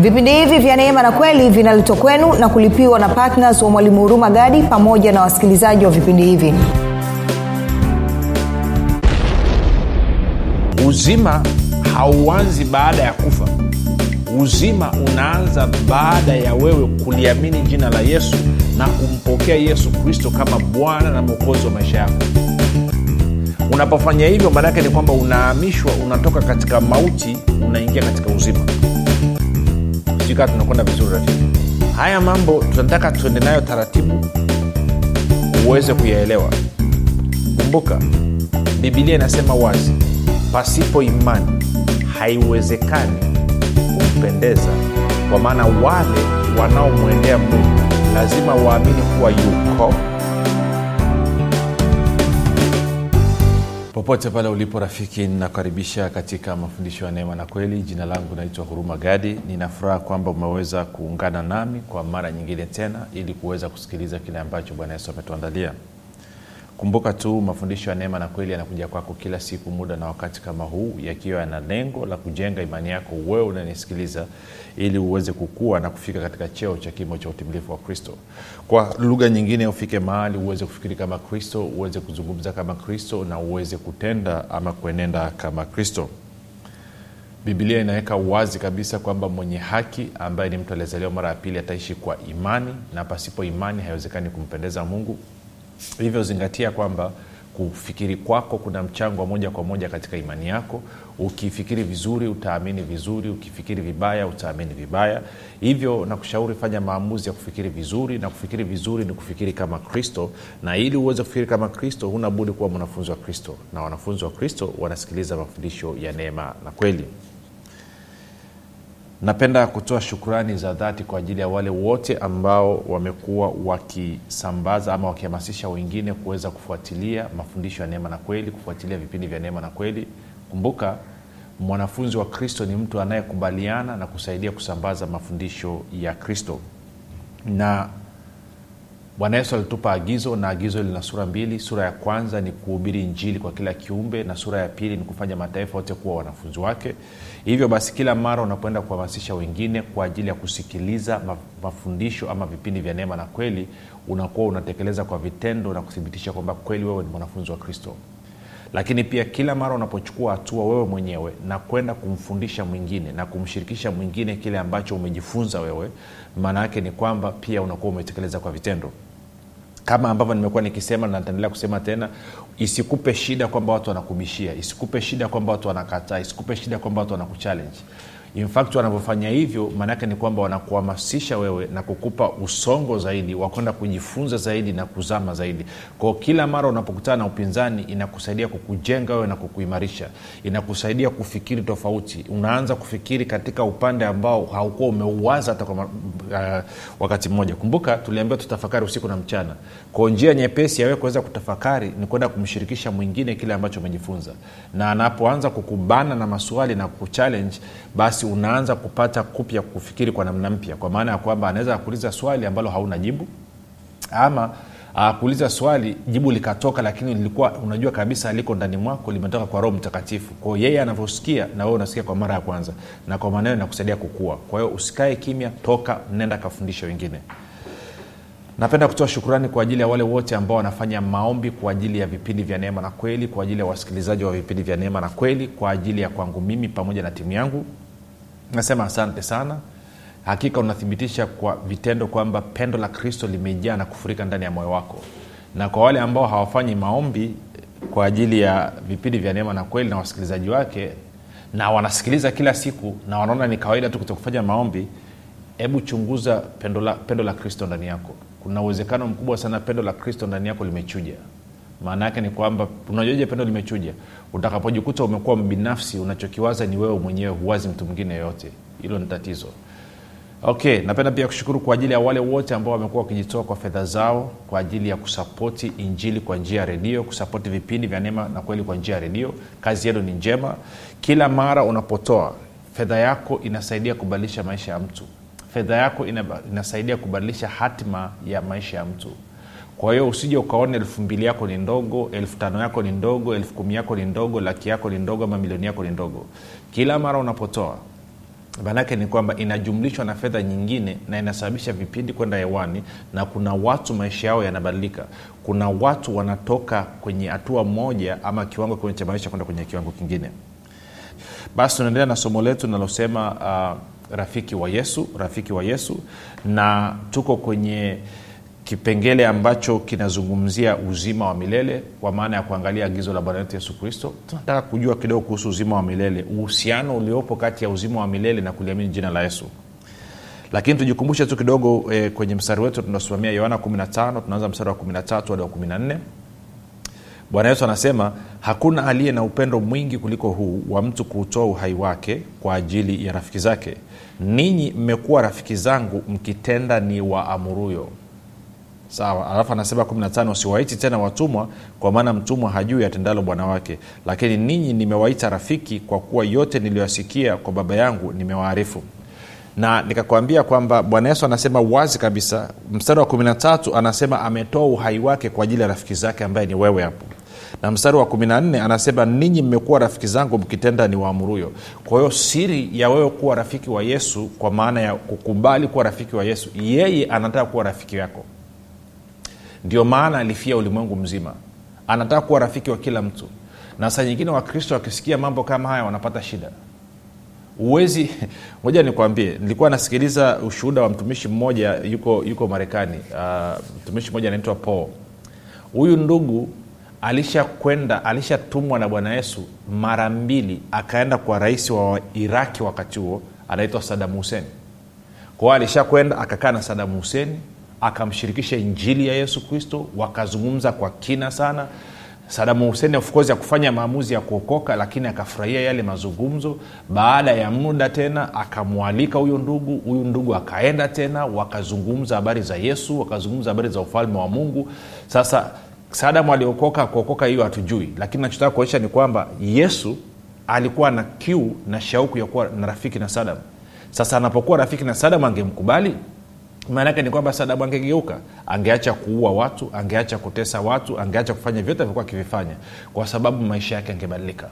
vipindi hivi vya neema na kweli vinaletwa kwenu na kulipiwa na ptns wa mwalimu huruma gadi pamoja na wasikilizaji wa vipindi hivi. Uzima hauanzi baada ya kufa. Uzima unaanza baada ya wewe kuliamini jina la yesu na kumpokea yesu kristo kama bwana na mwokozi wa maisha yako. Unapofanya hivyo maanaake ni kwamba unahamishwa unatoka katika mauti unaingia katika uzima sikaa tunakwenda vizuri rafiki. Haya mambo tunataka tuende nayo taratibu uweze kuyaelewa. Kumbuka bibilia inasema wazi pasipo imani haiwezekani kumpendeza. Kwa maana wale wanaomwendea mungu lazima waamini kuwa yuko popote pale ulipo rafiki ninakaribisha katika mafundisho ya neema na kweli. Jina langu naitwa huruma gadi. Ninafuraha kwamba umeweza kuungana nami kwa mara nyingine tena ili kuweza kusikiliza kile ambacho bwana yesu ametuandalia kumbuka tu mafundisho ya neema na kweli yanakuja kwako kila siku muda na wakati kama huu yakiwa yana lengo la kujenga imani yako wewe unanisikiliza ili uweze kukua na kufika katika cheo cha kimo cha utimilifu wa kristo. Kwa lugha nyingine ufike mahali uweze kufikiri kama kristo uweze kuzungumza kama kristo na uweze kutenda ama kuenenda kama kristo. Bibilia inaweka wazi kabisa kwamba mwenye haki ambaye ni mtu aliyezaliwa mara ya pili ataishi kwa imani na pasipo imani haiwezekani kumpendeza mungu hivyo zingatia kwamba kufikiri kwako kuna mchango wa moja kwa moja katika imani yako. Ukifikiri vizuri utaamini vizuri. Ukifikiri vibaya utaamini vibaya. Hivyo nakushauri fanya maamuzi ya kufikiri vizuri na kufikiri vizuri ni kufikiri kama kristo. Na ili uweze kufikiri kama kristo huna budi kuwa mwanafunzi wa kristo. Na wanafunzi wa kristo wanasikiliza mafundisho ya neema na kweli napenda kutoa shukrani za dhati kwa ajili ya wale wote ambao wamekuwa wakisambaza ama wakihamasisha wengine kuweza kufuatilia mafundisho ya neema na kweli kufuatilia vipindi vya neema na kweli. Kumbuka mwanafunzi wa kristo ni mtu anayekubaliana na kusaidia kusambaza mafundisho ya kristo. Na bwana yesu alitupa agizo na agizo lina sura mbili. Sura ya kwanza ni kuhubiri injili kwa kila kiumbe na sura ya pili ni kufanya mataifa yote kuwa wanafunzi wake. Hivyo basi kila mara unapoenda kuhamasisha wengine kwa ajili ya kusikiliza mafundisho ama vipindi vya neema na kweli unakuwa unatekeleza kwa vitendo na kuthibitisha kwamba kweli wewe ni mwanafunzi wa kristo. Lakini pia kila mara unapochukua hatua wewe mwenyewe na kwenda kumfundisha mwingine na kumshirikisha mwingine kile ambacho umejifunza wewe maana yake ni kwamba pia unakuwa umetekeleza kwa vitendo kama ambavyo nimekuwa nikisema na nitaendelea kusema tena isikupe shida kwamba watu wanakubishia isikupe shida kwamba watu wanakataa isikupe shida kwamba watu wanakuchallenge infact wanavyofanya hivyo maanaake ni kwamba wanakuhamasisha wewe na kukupa usongo zaidi wa kwenda kujifunza zaidi na kuzama zaidi. Kwao kila mara unapokutana na upinzani inakusaidia kukujenga wewe na kukuimarisha. Inakusaidia kufikiri tofauti. Unaanza kufikiri katika upande ambao haukuwa umeuwaza hata kwa uh, wakati mmoja. Kumbuka tuliambia tutafakari usiku na mchana. Kwao njia nyepesi yawe kuweza kutafakari ni kwenda kumshirikisha mwingine kile ambacho umejifunza. Na anapoanza kukubana na maswali na kuchallenge basi basi unaanza kupata kupya kufikiri kwa namna mpya. Kwa maana ya kwamba anaweza akuuliza swali ambalo hauna jibu ama akuuliza swali jibu likatoka lakini lilikuwa unajua kabisa aliko ndani mwako limetoka kwa roho mtakatifu. Kwao yeye anavyosikia na wewe unasikia kwa mara ya kwanza na kwa maneno inakusaidia kukua. Kwa hiyo usikae kimya toka nenda kafundisha wengine. Napenda kutoa shukurani kwa ajili ya wale wote ambao wanafanya maombi kwa ajili ya vipindi vya neema na kweli kwa ajili ya wasikilizaji wa vipindi vya neema na kweli kwa ajili ya kwangu mimi pamoja na timu yangu nasema asante sana. Hakika unathibitisha kwa vitendo kwamba pendo la kristo limejaa na kufurika ndani ya moyo wako. Na kwa wale ambao hawafanyi maombi kwa ajili ya vipindi vya neema na kweli na wasikilizaji wake na wanasikiliza kila siku na wanaona ni kawaida tu kutokufanya maombi hebu chunguza pendo la, pendo la kristo ndani yako. Kuna uwezekano mkubwa sana pendo la kristo ndani yako limechuja. Maana yake ni kwamba unajuaje pendo limechuja utakapojikuta umekuwa mbinafsi unachokiwaza ni wewe mwenyewe huwazi mtu mwingine yoyote. Hilo ni tatizo. Okay napenda pia kushukuru kwa ajili ya wale wote ambao wamekuwa wakijitoa kwa fedha zao kwa ajili ya kusapoti injili kwa njia ya redio kusapoti vipindi vya neema na kweli kwa njia ya redio. Kazi yenu ni njema. Kila mara unapotoa fedha yako inasaidia kubadilisha maisha ya mtu. Fedha yako inasaidia kubadilisha hatima ya maisha ya mtu kwa hiyo usije ukaona elfu mbili yako ni ndogo elfu tano yako ni ndogo elfu kumi yako ni ndogo laki yako ni ndogo ama milioni yako ni ndogo. Kila mara unapotoa maanake ni kwamba inajumlishwa na fedha nyingine na inasababisha vipindi kwenda hewani na kuna watu maisha yao yanabadilika. Kuna watu wanatoka kwenye hatua moja ama kiwango kwenye cha maisha kwenda kwenye kiwango kingine. Basi tunaendelea na somo letu linalosema uh, rafiki wa yesu rafiki wa yesu. Na tuko kwenye kipengele ambacho kinazungumzia uzima wa milele kwa maana ya kuangalia agizo la bwana wetu yesu kristo. Tunataka kujua kidogo kuhusu uzima wa milele uhusiano uliopo kati ya uzima wa milele na kuliamini jina la yesu. Lakini tujikumbushe tu kidogo e, kwenye mstari wetu tunasimamia yohana 15 tunaanza mstari wa 13 hadi wa 14 bwana yesu anasema hakuna aliye na upendo mwingi kuliko huu wa mtu kuutoa uhai wake kwa ajili ya rafiki zake. Ninyi mmekuwa rafiki zangu mkitenda ni waamuruyo sawa alafu anasema 15 siwaiti tena watumwa kwa maana mtumwa hajui atendalo bwana wake. Lakini ninyi nimewaita rafiki kwa kuwa yote niliyoyasikia kwa baba yangu nimewaarifu. Na nikakwambia kwamba bwana yesu anasema wazi kabisa mstari wa 13 anasema ametoa uhai wake kwa ajili ya rafiki zake ambaye ni wewe hapo. Na mstari wa 14 anasema ninyi mmekuwa rafiki zangu mkitenda ni waamuruyo kwa hiyo siri ya wewe kuwa rafiki wa yesu kwa maana ya kukubali kuwa rafiki wa yesu yeye anataka kuwa rafiki yako ndio maana alifia ulimwengu mzima. Anataka kuwa rafiki wa kila mtu. Na saa nyingine wakristo wakisikia mambo kama haya wanapata shida. Uwezi moja nikwambie nilikuwa nasikiliza ushuhuda wa mtumishi mmoja yuko yuko marekani. Uh, mtumishi mmoja anaitwa paul. Huyu ndugu alishakwenda alishatumwa na bwana yesu mara mbili akaenda kwa rais wa iraki wakati huo anaitwa sadamu huseni kwao alishakwenda akakaa na sadamu huseni akamshirikisha injili ya yesu kristo wakazungumza kwa kina sana. Sadamu huseni of akufanya maamuzi ya kuokoka lakini akafurahia yale mazungumzo. Baada ya muda tena akamwalika huyo ndugu huyu ndugu akaenda tena wakazungumza habari za yesu wakazungumza habari za ufalme wa mungu. Sasa sadamu aliokoka kuokoka hiyo hatujui lakini nachotaka kuonyesha ni kwamba yesu alikuwa na kiu na shauku ya kuwa na rafiki na sadamu sasa anapokuwa rafiki na sadamu angemkubali maanake ni kwamba sadamu angegeuka angeacha kuua watu angeacha kutesa watu angeacha kufanya vyote alivyokuwa akivifanya kwa sababu maisha yake angebadilika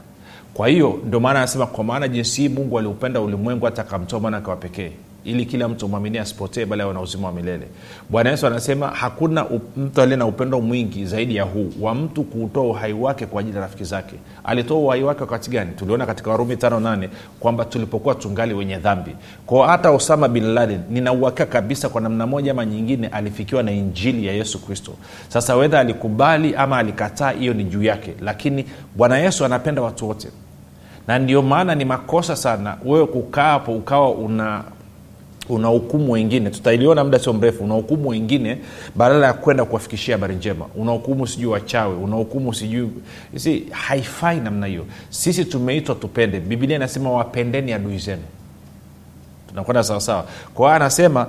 kwa hiyo ndio maana anasema kwa maana jinsi hii mungu aliupenda ulimwengu hata akamtoa mwana akawa pekee ili kila mtu mwamini asipotee bali awe na uzima wa milele. Bwana yesu anasema hakuna mtu aliye na upendo mwingi zaidi ya huu wa mtu kuutoa uhai wake kwa ajili ya rafiki zake. Alitoa uhai wake wakati gani? Tuliona katika warumi 58 kwamba tulipokuwa tungali wenye dhambi. Kwao hata osama bin laden ninauhakika kabisa kwa namna moja ama nyingine alifikiwa na injili ya yesu kristo. Sasa wedha alikubali ama alikataa hiyo ni juu yake. Lakini bwana yesu anapenda watu wote. Na ndio maana ni makosa sana wewe kukaa hapo ukawa una unahukumu wengine tutailiona muda sio mrefu unahukumu wengine badala ya kwenda kuwafikishia habari njema. Unahukumu sijui wachawe unahukumu sijui si haifai namna hiyo. Sisi tumeitwa tupende. Biblia inasema wapendeni adui zenu. Tunakwenda sawasawa kwa hiyo anasema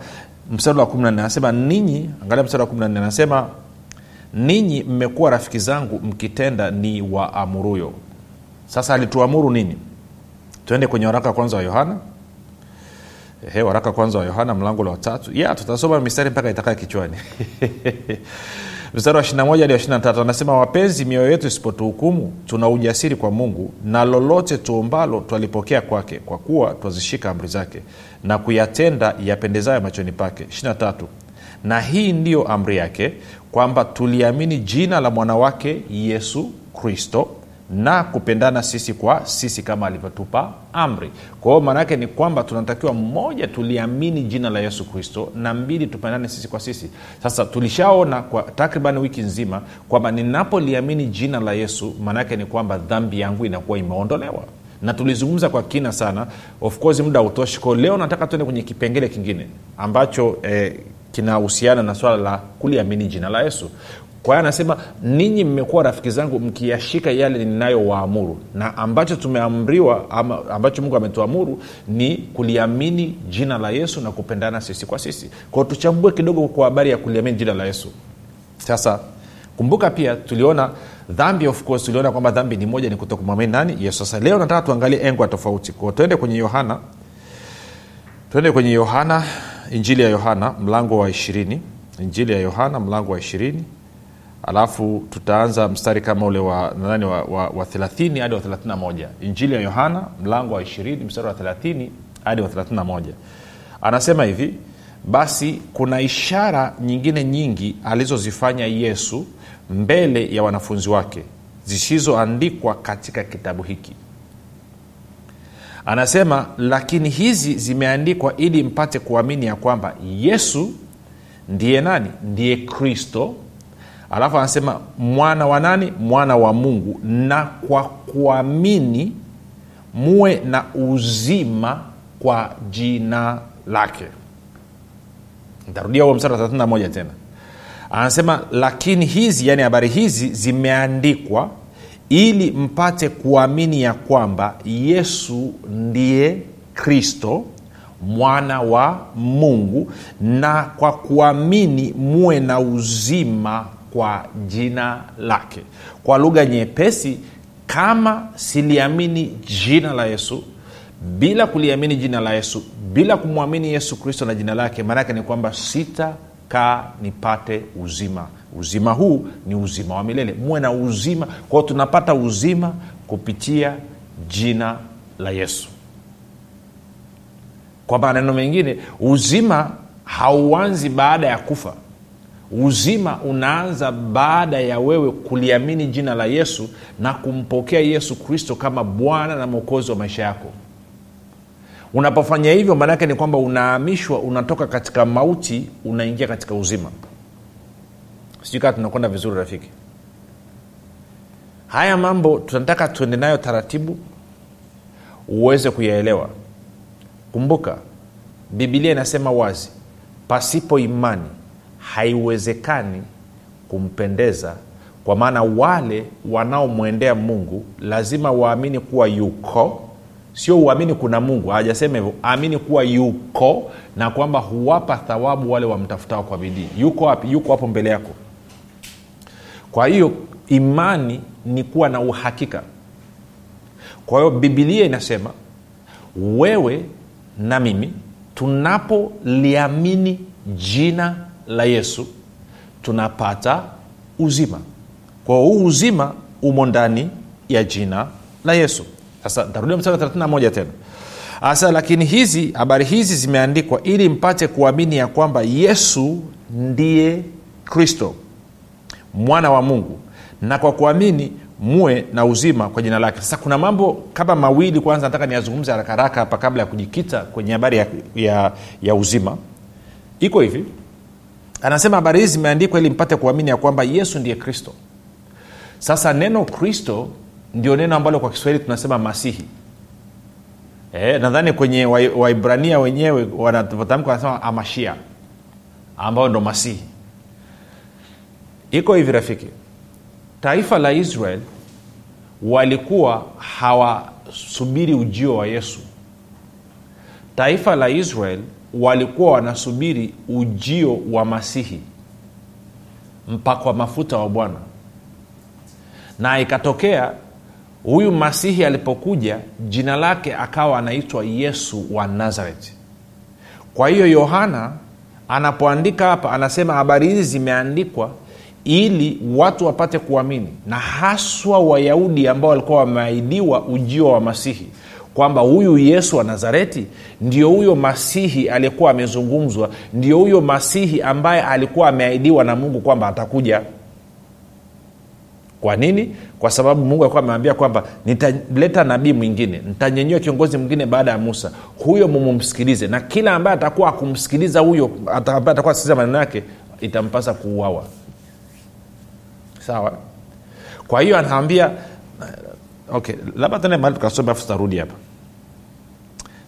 mstari wa 14 anasema ninyi angalia mstari wa 14 anasema ninyi mmekuwa rafiki zangu mkitenda ni waamuruyo. Sasa alituamuru nini? Tuende kwenye waraka kwanza wa yohana He, waraka kwanza wa yohana mlango la watatu ya tutasoma mistari mpaka itakaa kichwani. Mstari wa 21 hadi wa 23 anasema wapenzi mioyo yetu isipotuhukumu tuna ujasiri kwa mungu na lolote tuombalo twalipokea kwake kwa kuwa twazishika amri zake na kuyatenda yapendezayo machoni pake. 23 na hii ndiyo amri yake kwamba tuliamini jina la mwanawake yesu kristo na kupendana sisi kwa sisi kama alivyotupa amri. Kwa hiyo maanaake ni kwamba tunatakiwa mmoja tuliamini jina la yesu kristo na mbili tupendane sisi kwa sisi. Sasa tulishaona kwa takriban wiki nzima kwamba ninapoliamini jina la yesu maanaake ni kwamba dhambi yangu inakuwa imeondolewa. Na tulizungumza kwa kina sana of course muda hautoshi. Ko leo nataka tuende kwenye kipengele kingine ambacho eh, kinahusiana na swala la kuliamini jina la yesu kwa hiyo anasema ninyi mmekuwa rafiki zangu mkiyashika yale ninayowaamuru. Na ambacho tumeamriwa ama, ambacho mungu ametuamuru ni kuliamini jina la yesu na kupendana sisi kwa sisi. Kwao tuchambue kidogo kwa habari ya kuliamini jina la yesu. Sasa kumbuka pia tuliona dhambi of course tuliona kwamba dhambi ni moja ni kutokumwamini nani? Yesu. Sasa leo nataka tuangalie engwa tofauti. Kwao tuende kwenye yohana. Tuende kwenye yohana injili ya yohana mlango wa ishirini. Injili ya yohana mlango wa ishirini alafu tutaanza mstari kama ule wa nadhani wa, wa, wa 30 hadi wa 31 injili ya yohana mlango wa 20 mstari wa 30 hadi wa 31 anasema hivi basi kuna ishara nyingine nyingi alizozifanya yesu mbele ya wanafunzi wake zisizoandikwa katika kitabu hiki. Anasema lakini hizi zimeandikwa ili mpate kuamini ya kwamba yesu ndiye nani? Ndiye kristo alafu anasema mwana wa nani? Mwana wa mungu. Na kwa kuamini muwe na uzima kwa jina lake. Ntarudia huo msara 31 tena. Anasema lakini hizi yani habari hizi zimeandikwa ili mpate kuamini ya kwamba yesu ndiye kristo mwana wa mungu. Na kwa kuamini muwe na uzima kwa jina lake. Kwa lugha nyepesi kama siliamini jina la yesu bila kuliamini jina la yesu bila kumwamini yesu kristo na jina lake maanake ni kwamba sitakaa nipate uzima. Uzima huu ni uzima wa milele. Muwe na uzima. Kwao tunapata uzima kupitia jina la yesu. Kwa maneno mengine uzima hauanzi baada ya kufa uzima unaanza baada ya wewe kuliamini jina la yesu na kumpokea yesu kristo kama bwana na mwokozi wa maisha yako. Unapofanya hivyo maanaake ni kwamba unahamishwa unatoka katika mauti unaingia katika uzima. Sijui kaa tunakwenda vizuri rafiki. Haya mambo tunataka tuende nayo taratibu uweze kuyaelewa. Kumbuka bibilia inasema wazi pasipo imani haiwezekani kumpendeza. Kwa maana wale wanaomwendea mungu lazima waamini kuwa yuko. Sio uamini kuna mungu hajasema hivyo. Amini kuwa yuko na kwamba huwapa thawabu wale wamtafutao kwa bidii. Yuko wapi? Yuko hapo mbele yako. Kwa hiyo imani ni kuwa na uhakika. Kwa hiyo bibilia inasema wewe na mimi tunapoliamini jina la yesu tunapata uzima. Kwa huu uzima umo ndani ya jina la yesu. Sasa ntarudia mstari wa 31 tena. Asa lakini hizi habari hizi zimeandikwa ili mpate kuamini ya kwamba yesu ndiye kristo mwana wa mungu. Na kwa kuamini muwe na uzima kwa jina lake. Sasa kuna mambo kama mawili kwanza nataka niyazungumze haraka haraka hapa kabla ya kujikita kwenye habari ya, ya, ya uzima. Iko hivi anasema habari hizi zimeandikwa ili mpate kuamini ya kwamba yesu ndiye kristo. Sasa neno kristo ndio neno ambalo kwa kiswahili tunasema masihi. E, nadhani kwenye waibrania wa wenyewe wanavyotamka wanasema amashia ambayo ndo masihi. Iko hivi rafiki taifa la israel walikuwa hawasubiri ujio wa yesu. Taifa la israel walikuwa wanasubiri ujio wa masihi mpakwa mafuta wa bwana. Na ikatokea huyu masihi alipokuja jina lake akawa anaitwa yesu wa nazareti kwa hiyo yohana anapoandika hapa anasema habari hizi zimeandikwa ili watu wapate kuamini na haswa wayahudi ambao walikuwa wameahidiwa ujio wa masihi kwamba huyu yesu wa nazareti ndio huyo masihi aliyekuwa amezungumzwa ndio huyo masihi ambaye alikuwa ameahidiwa na mungu kwamba atakuja. Kwa nini? Kwa sababu mungu alikuwa ameambia kwamba nitaleta nabii mwingine nitanyenyua kiongozi mwingine baada ya musa. Huyo mumumsikilize na kila ambaye atakuwa akumsikiliza huyo ambaye atakuwa asikiliza maneno yake itampasa kuuawa. Sawa? Kwa hiyo anaambia okay labda tene mahali tukasome afu tutarudi hapa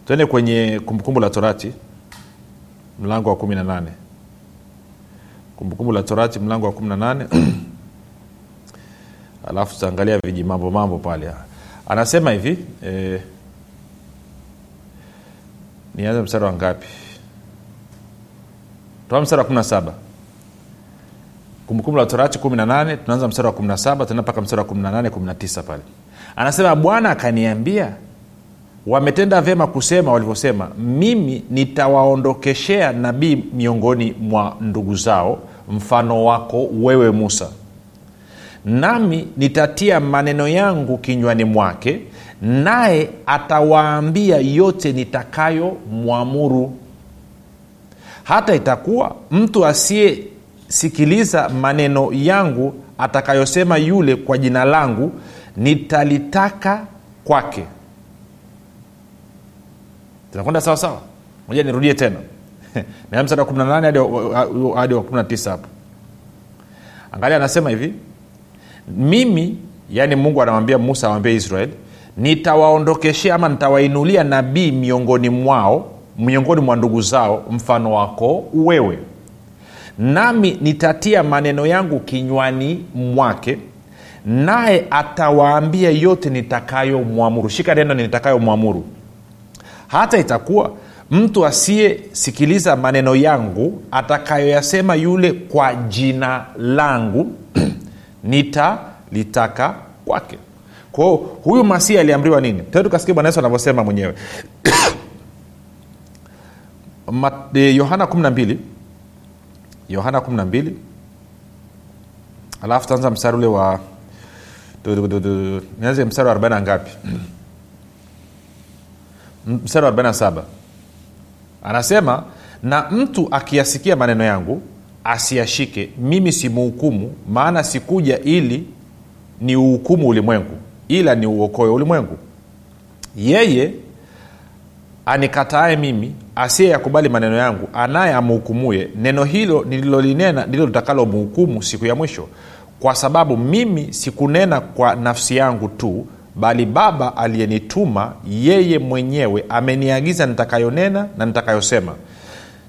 twende kwenye kumbukumbu la torati mlango wa kumi na nane. Kumbukumbu la torati mlango wa kumi na nane. Alafu tutaangalia viji mambo mambo pale. Anasema hivi eh, nianze mstari wa ngapi? Toa mstari wa kumi na saba. Kumbukumbu la torati 18 tunaanza mstari wa 17 tunaenda mpaka mstari wa 18 19 pale. Anasema bwana akaniambia wametenda vyema kusema walivyosema. Mimi nitawaondokeshea nabii miongoni mwa ndugu zao mfano wako wewe musa. Nami nitatia maneno yangu kinywani mwake naye atawaambia yote nitakayomwamuru. Hata itakuwa mtu asiyesikiliza maneno yangu atakayosema yule kwa jina langu nitalitaka kwake tunakwenda sawa sawa? Moja nirudie tena. Na msada wa 18 hadi wa- hadi wa 19 hapo. Angalia anasema hivi mimi yaani mungu anamwambia musa awambia israel nitawaondokeshea ama nitawainulia nabii miongoni mwao miongoni mwa ndugu zao mfano wako wewe. Nami nitatia maneno yangu kinywani mwake naye atawaambia yote nitakayomwamuru. Shika neno nitakayomwamuru hata itakuwa mtu asiyesikiliza maneno yangu atakayoyasema yule kwa jina langu nitalitaka kwake. Kwao huyu masihi aliamriwa nini? Te tukasikia bwana yesu anavyosema mwenyewe. Eh, yohana 12 yohana 12 alafu taanza mstari ule wa nianze mstari wa 40 ngapi mstari wa 47 anasema na mtu akiyasikia maneno yangu asiyashike. Mimi simuhukumu maana sikuja ili ni uhukumu ulimwengu ila ni uokoe ulimwengu. Yeye anikataaye mimi asiyeyakubali maneno yangu anaye amhukumuye neno hilo nililolinena ndilo litakalo mhukumu siku ya mwisho. Kwa sababu mimi sikunena kwa nafsi yangu tu bali baba aliyenituma yeye mwenyewe ameniagiza nitakayonena na nitakayosema.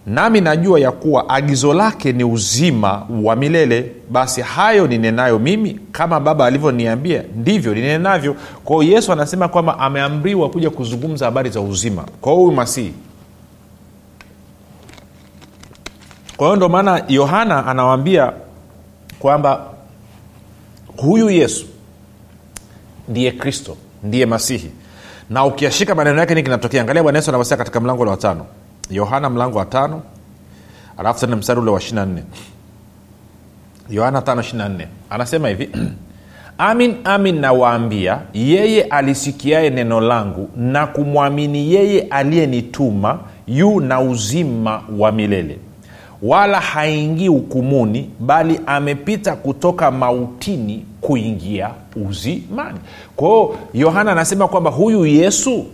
Nami najua ya kuwa agizo lake ni uzima wa milele. Basi hayo ninenayo mimi kama baba alivyoniambia ndivyo ninenavyo kwao yesu anasema kwamba ameamriwa kuja kuzungumza habari za uzima. Kwa huyu masihi. Kwa hiyo ndo maana yohana anawaambia kwamba huyu yesu ndiye kristo ndiye masihi. Na ukiashika maneno yake ni kinatokea? Angalia bwana yesu anavyosema katika mlango wa tano. Yohana mlango wa tano alafu tena mstari ule wa 24 yohana 5 anasema hivi amin amin nawaambia yeye alisikiaye neno langu na kumwamini yeye aliyenituma yu na uzima wa milele. Wala haingii hukumuni bali amepita kutoka mautini kuingia uzimani. Kwa hiyo yohana anasema kwamba huyu yesu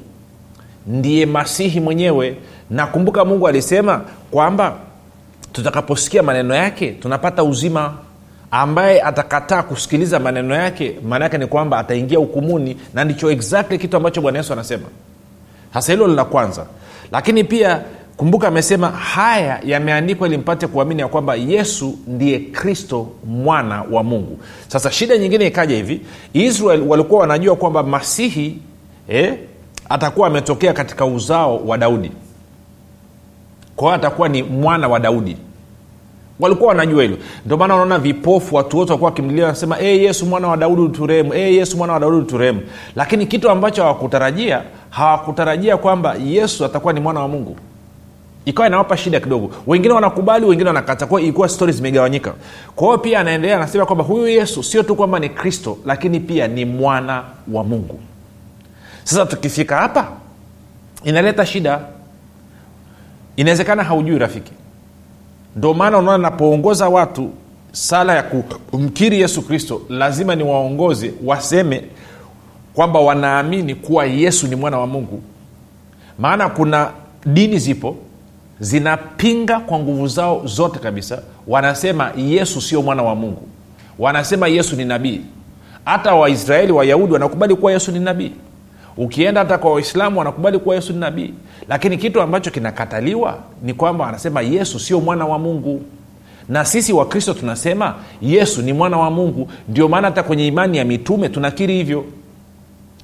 ndiye masihi mwenyewe. Nakumbuka mungu alisema kwamba tutakaposikia maneno yake tunapata uzima. Ambaye atakataa kusikiliza maneno yake maana yake ni kwamba ataingia hukumuni. Na ndicho exactly kitu ambacho bwana yesu anasema. Sasa hilo la kwanza. Lakini pia kumbuka amesema haya yameandikwa ili mpate kuamini ya kwamba yesu ndiye kristo mwana wa mungu. Sasa shida nyingine ikaja hivi. Israel walikuwa wanajua kwamba masihi eh, atakuwa ametokea katika uzao wa daudi. Kwao atakuwa ni mwana wa daudi. Walikuwa wanajua hilo. Ndio maana wanaona vipofu watu wote wakuwa wakimlilia wanasema e yesu mwana wa daudi uturehemu. E yesu mwana wa daudi uturehemu. Lakini kitu ambacho hawakutarajia hawakutarajia kwamba yesu atakuwa ni mwana wa mungu ikawa inawapa shida kidogo. Wengine wanakubali wengine wanakata. Kwao ilikuwa stori zimegawanyika. Kwa pia anaendelea anasema kwamba huyu yesu sio tu kwamba ni kristo lakini pia ni mwana wa mungu. Sasa tukifika hapa inaleta shida. Inawezekana haujui rafiki. Ndio maana unaona napoongoza watu sala ya kumkiri yesu kristo lazima ni waongozi waseme kwamba wanaamini kuwa yesu ni mwana wa mungu. Maana kuna dini zipo zinapinga kwa nguvu zao zote kabisa. Wanasema yesu sio mwana wa mungu. Wanasema yesu ni nabii. Hata waisraeli wayahudi wanakubali kuwa yesu ni nabii. Ukienda hata kwa waislamu wanakubali kuwa yesu ni nabii. Lakini kitu ambacho kinakataliwa ni kwamba wanasema yesu sio mwana wa mungu. Na sisi wakristo tunasema yesu ni mwana wa mungu. Ndio maana hata kwenye imani ya mitume tunakiri hivyo.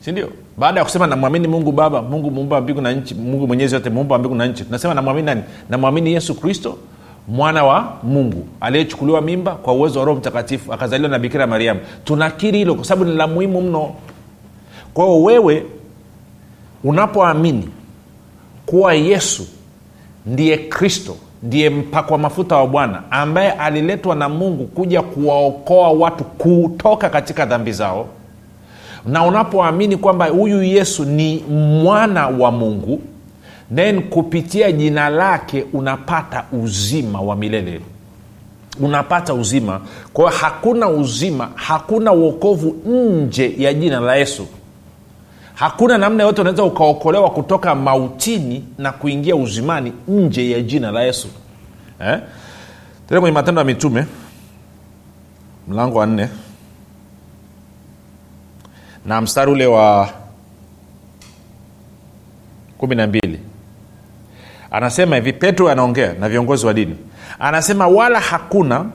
Sindio baada ya kusema namwamini mungu baba mungu muumba mbingu na nchi mungu mwenyezi yote muumba mbingu na nchi tunasema namwamini nani? Namwamini yesu kristo mwana wa mungu aliyechukuliwa mimba kwa uwezo wa roho mtakatifu akazaliwa na bikira mariamu. Tunakiri hilo kwa sababu ni la muhimu mno. Kwa hiyo wewe unapoamini kuwa yesu ndiye kristo ndiye mpakwa mafuta wa bwana ambaye aliletwa na mungu kuja kuwaokoa watu kutoka katika dhambi zao na unapoamini kwamba huyu yesu ni mwana wa mungu then kupitia jina lake unapata uzima wa milele. Unapata uzima. Kwa hiyo hakuna uzima hakuna uokovu nje ya jina la yesu. Hakuna namna yote unaweza ukaokolewa kutoka mautini na kuingia uzimani nje ya jina la yesu. Eh? tele kwenye matendo ya mitume mlango wa nne na mstari ule wa kumi na mbili. Anasema hivi petro anaongea na viongozi wa dini. Anasema wala hakuna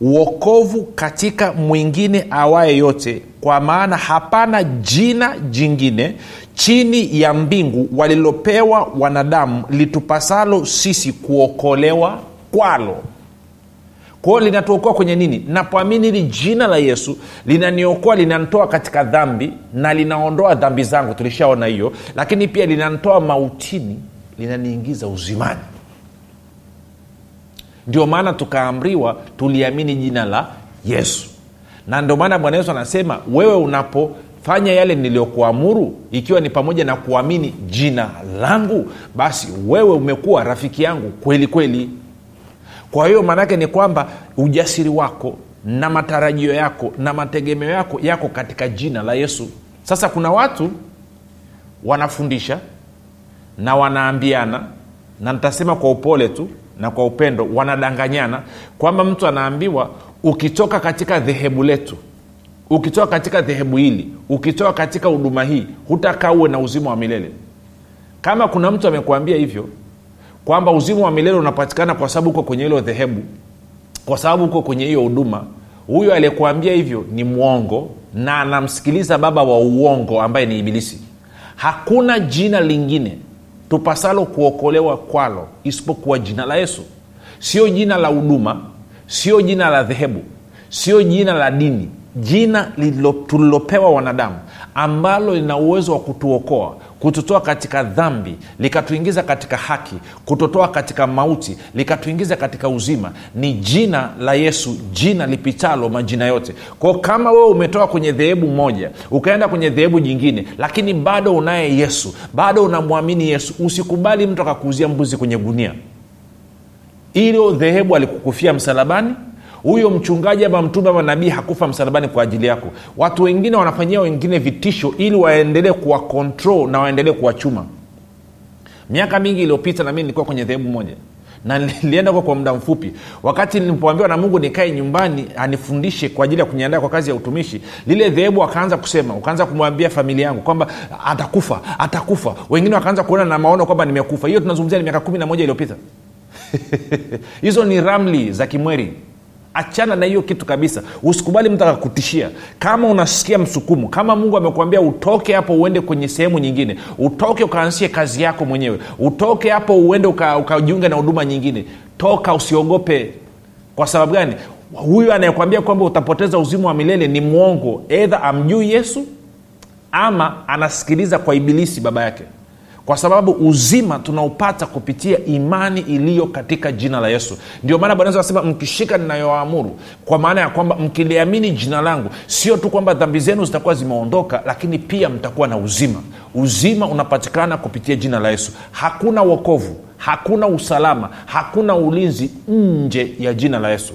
uokovu katika mwingine awaye yote kwa maana hapana jina jingine chini ya mbingu walilopewa wanadamu litupasalo sisi kuokolewa kwalo kwao linatuokoa kwenye nini? Napoamini hili jina la yesu linaniokoa linantoa katika dhambi na linaondoa dhambi zangu. Tulishaona hiyo. Lakini pia linantoa mautini linaniingiza uzimani. Ndio maana tukaamriwa tuliamini jina la yesu. Na ndio maana bwana yesu anasema wewe unapofanya yale niliyokuamuru ikiwa ni pamoja na kuamini jina langu basi wewe umekuwa rafiki yangu kweli kweli kwa hiyo maanaake ni kwamba ujasiri wako na matarajio yako na mategemeo yako yako katika jina la yesu. Sasa kuna watu wanafundisha na wanaambiana na nitasema kwa upole tu na kwa upendo wanadanganyana kwamba mtu anaambiwa ukitoka katika dhehebu letu ukitoka katika dhehebu hili ukitoka katika huduma hii hutakaa uwe na uzima wa milele. Kama kuna mtu amekuambia hivyo kwamba uzima wa milele unapatikana kwa sababu uko kwenye hilo dhehebu kwa sababu uko kwenye hiyo huduma. Huyo aliyekuambia hivyo ni mwongo na anamsikiliza baba wa uongo ambaye ni ibilisi. Hakuna jina lingine tupasalo kuokolewa kwalo isipokuwa jina la yesu. Sio jina la huduma sio jina la dhehebu sio jina la dini. Jina tulilopewa wanadamu ambalo lina uwezo wa kutuokoa kututoa katika dhambi likatuingiza katika haki kutotoa katika mauti likatuingiza katika uzima ni jina la yesu jina lipitalo majina yote. Kwao kama wewe umetoka kwenye dhehebu moja ukaenda kwenye dhehebu jingine lakini bado unaye yesu bado unamwamini yesu usikubali mtu akakuuzia mbuzi kwenye gunia. Ilo dhehebu alikukufia msalabani huyo mchungaji ama mtume ama nabii hakufa msalabani kwa ajili yako. Watu wengine wanafanyia wengine vitisho ili waendelee kuwa na waendelee kuwachuma miaka mingi iliyopita nami nilikuwa kwenye dhehebu moja. Na nilienda kwa, kwa muda mfupi. Wakati nilipoambiwa na mungu nikae nyumbani anifundishe kwa ajili ya kuniandaa kwa kazi ya utumishi lile dhehebu akaanza kusema ukaanza kumwambia familia yangu kwamba atakufa atakufa. Wengine wakaanza kuona na maono kwamba nimekufa. Hiyo tunazungumzia ni miaka kumi na moja iliyopita. Hizo ni ramli za kimweri achana na hiyo kitu kabisa. Usikubali mtu akakutishia. Kama unasikia msukumu kama mungu amekuambia utoke hapo uende kwenye sehemu nyingine utoke ukaansie kazi yako mwenyewe utoke hapo uende ukajiunge uka na huduma nyingine toka usiogope. Kwa sababu gani? Huyu anayekwambia kwamba utapoteza uzima wa milele ni mwongo. Edha amjui yesu ama anasikiliza kwa ibilisi baba yake kwa sababu uzima tunaupata kupitia imani iliyo katika jina la yesu. Ndio maana bwana anasema mkishika ninayoamuru kwa maana ya kwamba mkiliamini jina langu sio tu kwamba dhambi zenu zitakuwa zimeondoka lakini pia mtakuwa na uzima. Uzima unapatikana kupitia jina la yesu. Hakuna wokovu hakuna usalama hakuna ulinzi nje ya jina la yesu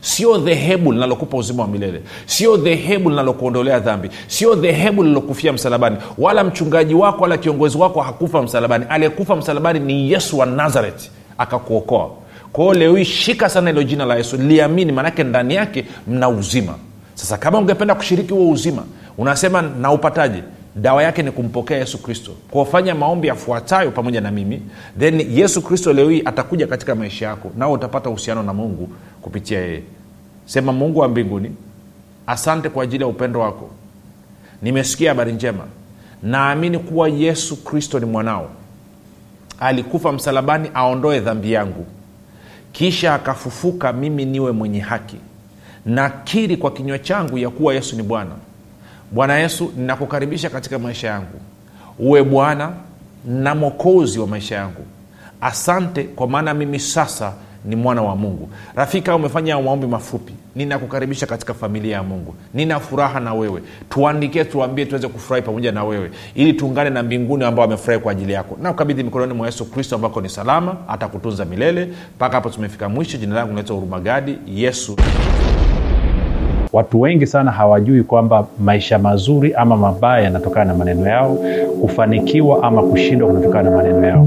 sio dhehebu linalokupa uzima wa milele. Sio dhehebu linalokuondolea dhambi. Sio dhehebu lililokufia msalabani. Wala mchungaji wako wala kiongozi wako hakufa msalabani. Aliyekufa msalabani ni yesu wa nazareti akakuokoa. Kwao leo hii shika sana ilo jina la yesu. Liamini maanake ndani yake mna uzima. Sasa kama ungependa kushiriki huo uzima unasema naupataje dawa yake ni kumpokea yesu kristo. Kuwafanya maombi yafuatayo pamoja na mimi then yesu kristo leo hii atakuja katika maisha yako nao utapata uhusiano na mungu kupitia yeye. Sema mungu wa mbinguni asante kwa ajili ya upendo wako. Nimesikia habari njema. Naamini kuwa yesu kristo ni mwanao. Alikufa msalabani aondoe dhambi yangu. Kisha akafufuka mimi niwe mwenye haki. Nakiri kwa kinywa changu ya kuwa yesu ni bwana bwana yesu ninakukaribisha katika maisha yangu. Uwe bwana na mwokozi wa maisha yangu. Asante kwa maana mimi sasa ni mwana wa mungu. Rafiki kama umefanya maombi mafupi. Ninakukaribisha katika familia ya mungu. Nina furaha na wewe. Tuandikie tuambie tuweze kufurahi pamoja na wewe ili tuungane na mbinguni ambao wamefurahi kwa ajili yako. Na ukabidhi mikononi mwa yesu kristo ambako ni salama atakutunza milele. Mpaka hapo tumefika mwisho. Jina langu naitwa hurumagadi. Yesu watu wengi sana hawajui kwamba maisha mazuri ama mabaya yanatokana na maneno yao kufanikiwa ama kushindwa kunatokana na maneno yao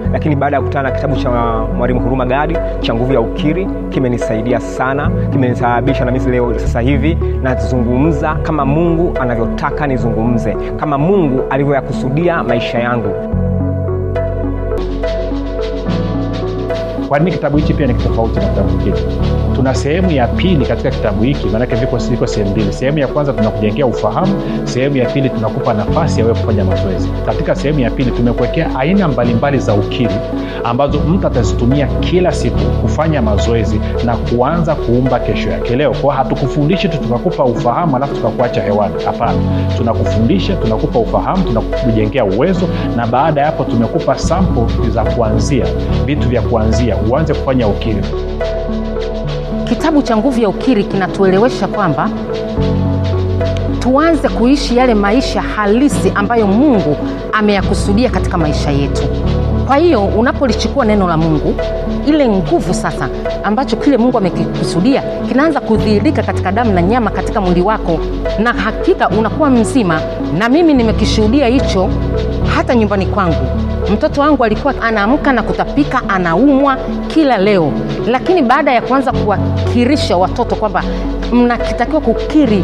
lakini baada ya kukutana na kitabu cha mwalimu huruma gadi cha nguvu ya ukiri kimenisaidia sana kimenisababisha na mimi leo sasa hivi nazungumza kama mungu anavyotaka nizungumze kama mungu alivyoyakusudia maisha yangu kwa nini kitabu hichi pia ni kitofauti na kitabu kingine? Tuna sehemu ya pili katika kitabu hiki maanake viko siko sehemu mbili. Sehemu ya kwanza tunakujengea ufahamu sehemu ya pili tunakupa nafasi ya wewe kufanya mazoezi. Katika sehemu ya pili tumekuwekea aina mbalimbali za ukiri ambazo mtu atazitumia kila siku kufanya mazoezi na kuanza kuumba kesho yake. Leo kwao hatukufundishi tu tukakupa ufahamu alafu tukakuacha hewani. Hapana. Tunakufundisha tunakupa ufahamu tunakujengea uwezo na baada ya hapo tumekupa sampo za kuanzia vitu vya kuanzia. Uanze kufanya ukiri kitabu cha nguvu ya ukiri kinatuelewesha kwamba tuanze kuishi yale maisha halisi ambayo mungu ameyakusudia katika maisha yetu kwa hiyo unapolichukua neno la mungu ile nguvu sasa ambacho kile mungu amekikusudia kinaanza kudhihirika katika damu na nyama katika mwili wako na hakika unakuwa mzima. Na mimi nimekishuhudia hicho hata nyumbani kwangu. Mtoto wangu alikuwa anaamka na kutapika anaumwa kila leo. Lakini baada ya kuanza kuwakirisha watoto kwamba mnakitakiwa kukiri